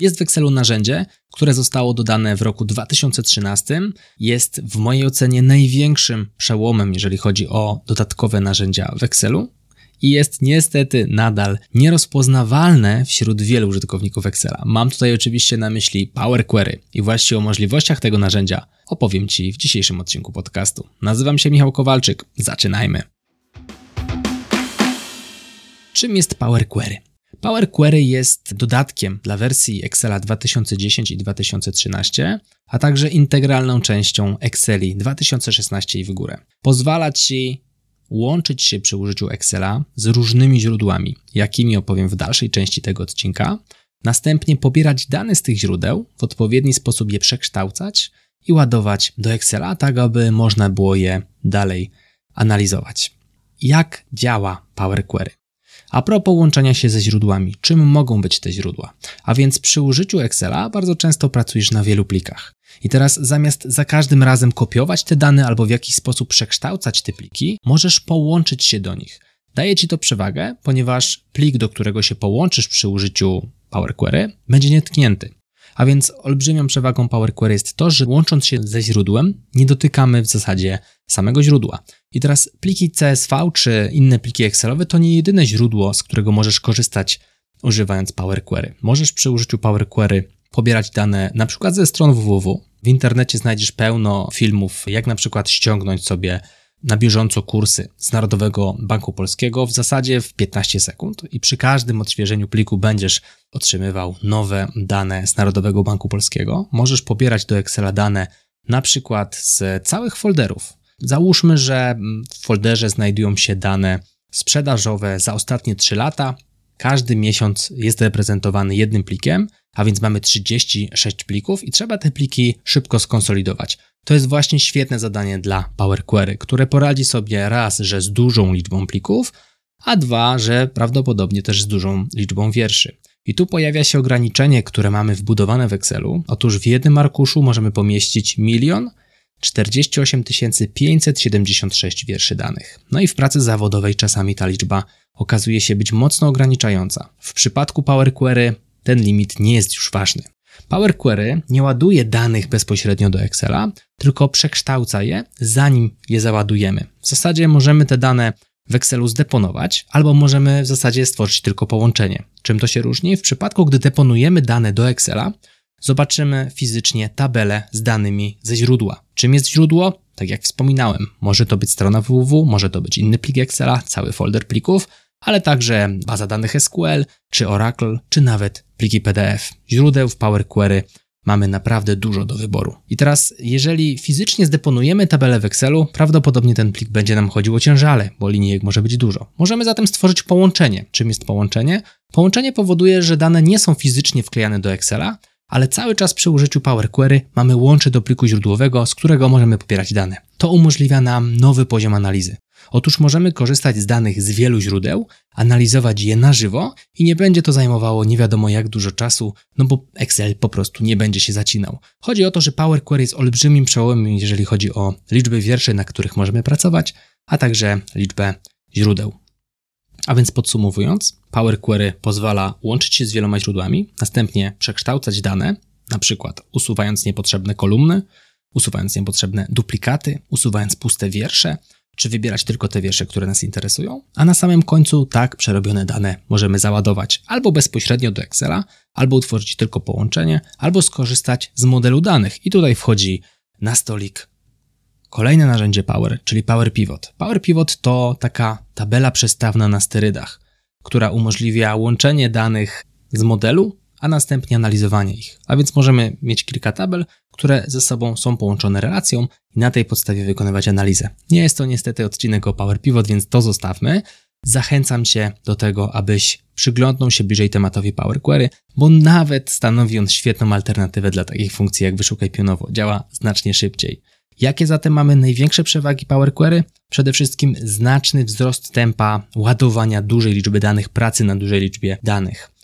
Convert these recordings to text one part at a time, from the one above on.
Jest w Excelu narzędzie, które zostało dodane w roku 2013. Jest w mojej ocenie największym przełomem, jeżeli chodzi o dodatkowe narzędzia w Excelu. I jest niestety nadal nierozpoznawalne wśród wielu użytkowników Excela. Mam tutaj oczywiście na myśli Power Query i właściwie o możliwościach tego narzędzia opowiem Ci w dzisiejszym odcinku podcastu. Nazywam się Michał Kowalczyk. Zaczynajmy. Czym jest Power Query? Power Query jest dodatkiem dla wersji Excela 2010 i 2013, a także integralną częścią Exceli 2016 i w górę. Pozwala Ci łączyć się przy użyciu Excela z różnymi źródłami, jakimi opowiem w dalszej części tego odcinka, następnie pobierać dane z tych źródeł, w odpowiedni sposób je przekształcać i ładować do Excela, tak aby można było je dalej analizować. Jak działa Power Query? A propos łączenia się ze źródłami, czym mogą być te źródła? A więc przy użyciu Excela bardzo często pracujesz na wielu plikach. I teraz zamiast za każdym razem kopiować te dane albo w jakiś sposób przekształcać te pliki, możesz połączyć się do nich. Daje ci to przewagę, ponieważ plik, do którego się połączysz przy użyciu Power Query, będzie nietknięty. A więc olbrzymią przewagą Power Query jest to, że łącząc się ze źródłem, nie dotykamy w zasadzie samego źródła. I teraz pliki CSV czy inne pliki Excelowe to nie jedyne źródło, z którego możesz korzystać używając Power Query. Możesz przy użyciu Power Query pobierać dane na przykład ze stron www. W internecie znajdziesz pełno filmów, jak na przykład ściągnąć sobie na bieżąco kursy z Narodowego Banku Polskiego w zasadzie w 15 sekund i przy każdym odświeżeniu pliku będziesz otrzymywał nowe dane z Narodowego Banku Polskiego. Możesz pobierać do Excela dane na przykład z całych folderów. Załóżmy, że w folderze znajdują się dane sprzedażowe za ostatnie 3 lata. Każdy miesiąc jest reprezentowany jednym plikiem, a więc mamy 36 plików i trzeba te pliki szybko skonsolidować. To jest właśnie świetne zadanie dla Power Query, które poradzi sobie raz, że z dużą liczbą plików, a dwa, że prawdopodobnie też z dużą liczbą wierszy. I tu pojawia się ograniczenie, które mamy wbudowane w Excelu. Otóż w jednym arkuszu możemy pomieścić milion 48 576 wierszy danych. No i w pracy zawodowej czasami ta liczba okazuje się być mocno ograniczająca. W przypadku Power Query ten limit nie jest już ważny. Power Query nie ładuje danych bezpośrednio do Excela, tylko przekształca je, zanim je załadujemy. W zasadzie możemy te dane w Excelu zdeponować, albo możemy w zasadzie stworzyć tylko połączenie. Czym to się różni? W przypadku, gdy deponujemy dane do Excela, zobaczymy fizycznie tabelę z danymi ze źródła. Czym jest źródło? Tak jak wspominałem, może to być strona www, może to być inny plik Excela, cały folder plików, ale także baza danych SQL, czy Oracle, czy nawet pliki PDF. Źródeł w Power Query mamy naprawdę dużo do wyboru. I teraz, jeżeli fizycznie zdeponujemy tabelę w Excelu, prawdopodobnie ten plik będzie nam chodził o ciężale, bo linijek może być dużo. Możemy zatem stworzyć połączenie. Czym jest połączenie? Połączenie powoduje, że dane nie są fizycznie wklejane do Excela, ale cały czas przy użyciu Power Query mamy łącze do pliku źródłowego, z którego możemy pobierać dane. To umożliwia nam nowy poziom analizy. Otóż możemy korzystać z danych z wielu źródeł, analizować je na żywo i nie będzie to zajmowało nie wiadomo jak dużo czasu, no bo Excel po prostu nie będzie się zacinał. Chodzi o to, że Power Query jest olbrzymim przełomem, jeżeli chodzi o liczbę wierszy, na których możemy pracować, a także liczbę źródeł. A więc podsumowując, Power Query pozwala łączyć się z wieloma źródłami, następnie przekształcać dane, na przykład usuwając niepotrzebne kolumny, usuwając niepotrzebne duplikaty, usuwając puste wiersze, czy wybierać tylko te wiersze, które nas interesują, a na samym końcu tak przerobione dane możemy załadować albo bezpośrednio do Excela, albo utworzyć tylko połączenie, albo skorzystać z modelu danych. I tutaj wchodzi na stolik kolejne narzędzie Power, czyli Power Pivot. Power Pivot to taka tabela przestawna na sterydach, która umożliwia łączenie danych z modelu a następnie analizowanie ich. A więc możemy mieć kilka tabel, które ze sobą są połączone relacją i na tej podstawie wykonywać analizę. Nie jest to niestety odcinek o Power Pivot, więc to zostawmy. Zachęcam Cię do tego, abyś przyglądnął się bliżej tematowi Power Query, bo nawet stanowi on świetną alternatywę dla takich funkcji jak wyszukaj pionowo. Działa znacznie szybciej. Jakie zatem mamy największe przewagi Power Query? Przede wszystkim znaczny wzrost tempa ładowania dużej liczby danych, pracy na dużej liczbie danych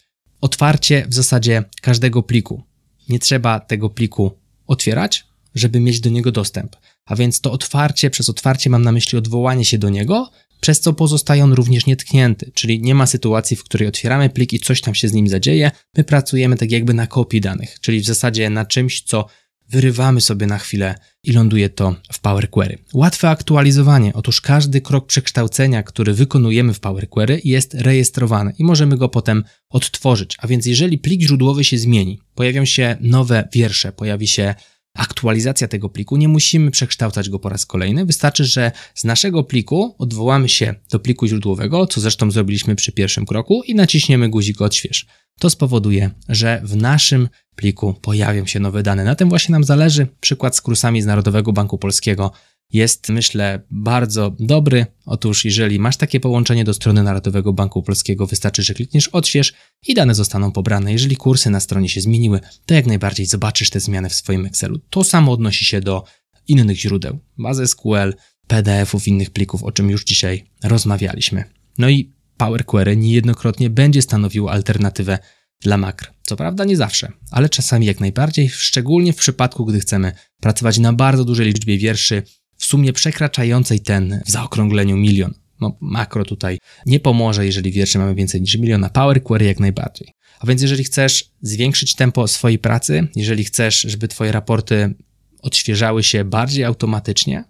otwarcie w zasadzie każdego pliku. Nie trzeba tego pliku otwierać, żeby mieć do niego dostęp. A więc to otwarcie, przez otwarcie mam na myśli odwołanie się do niego, przez co pozostaje on również nietknięty, czyli nie ma sytuacji, w której otwieramy plik i coś tam się z nim zadzieje. My pracujemy tak jakby na kopii danych, czyli w zasadzie na czymś, co wyrywamy sobie na chwilę i ląduje to w Power Query. Łatwe aktualizowanie. Otóż każdy krok przekształcenia, który wykonujemy w Power Query jest rejestrowany i możemy go potem odtworzyć. A więc jeżeli plik źródłowy się zmieni, pojawią się nowe wiersze, pojawi się aktualizacja tego pliku, nie musimy przekształcać go po raz kolejny. Wystarczy, że z naszego pliku odwołamy się do pliku źródłowego, co zresztą zrobiliśmy przy pierwszym kroku i naciśniemy guzik odśwież. To spowoduje, że w naszym pliku pojawią się nowe dane. Na tym właśnie nam zależy. Przykład z kursami z Narodowego Banku Polskiego jest, myślę, bardzo dobry. Otóż, jeżeli masz takie połączenie do strony Narodowego Banku Polskiego, wystarczy, że klikniesz odśwież i dane zostaną pobrane. Jeżeli kursy na stronie się zmieniły, to jak najbardziej zobaczysz te zmiany w swoim Excelu. To samo odnosi się do innych źródeł, bazy SQL, PDF-ów, innych plików, o czym już dzisiaj rozmawialiśmy. No i Power Query niejednokrotnie będzie stanowił alternatywę dla makr. Co prawda nie zawsze, ale czasami jak najbardziej, szczególnie w przypadku, gdy chcemy pracować na bardzo dużej liczbie wierszy, w sumie przekraczającej ten w zaokrągleniu milion. No, makro tutaj nie pomoże, jeżeli wierszy mamy więcej niż miliona. Power Query jak najbardziej. A więc jeżeli chcesz zwiększyć tempo swojej pracy, jeżeli chcesz, żeby twoje raporty odświeżały się bardziej automatycznie,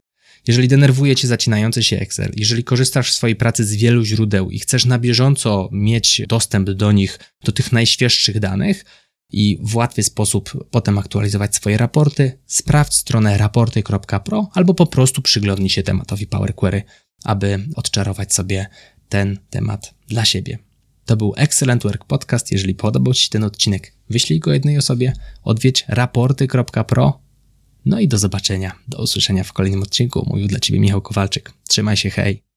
jeżeli denerwuje cię zacinający się Excel, jeżeli korzystasz w swojej pracy z wielu źródeł i chcesz na bieżąco mieć dostęp do nich, do tych najświeższych danych i w łatwy sposób potem aktualizować swoje raporty, sprawdź stronę raporty.pro albo po prostu przyglądnij się tematowi Power Query, aby odczarować sobie ten temat dla siebie. To był Excellent Work Podcast. Jeżeli podobał Ci się ten odcinek, wyślij go jednej osobie, odwiedź raporty.pro no i do zobaczenia, do usłyszenia w kolejnym odcinku. Mówił dla Ciebie Michał Kowalczyk. Trzymaj się, hej!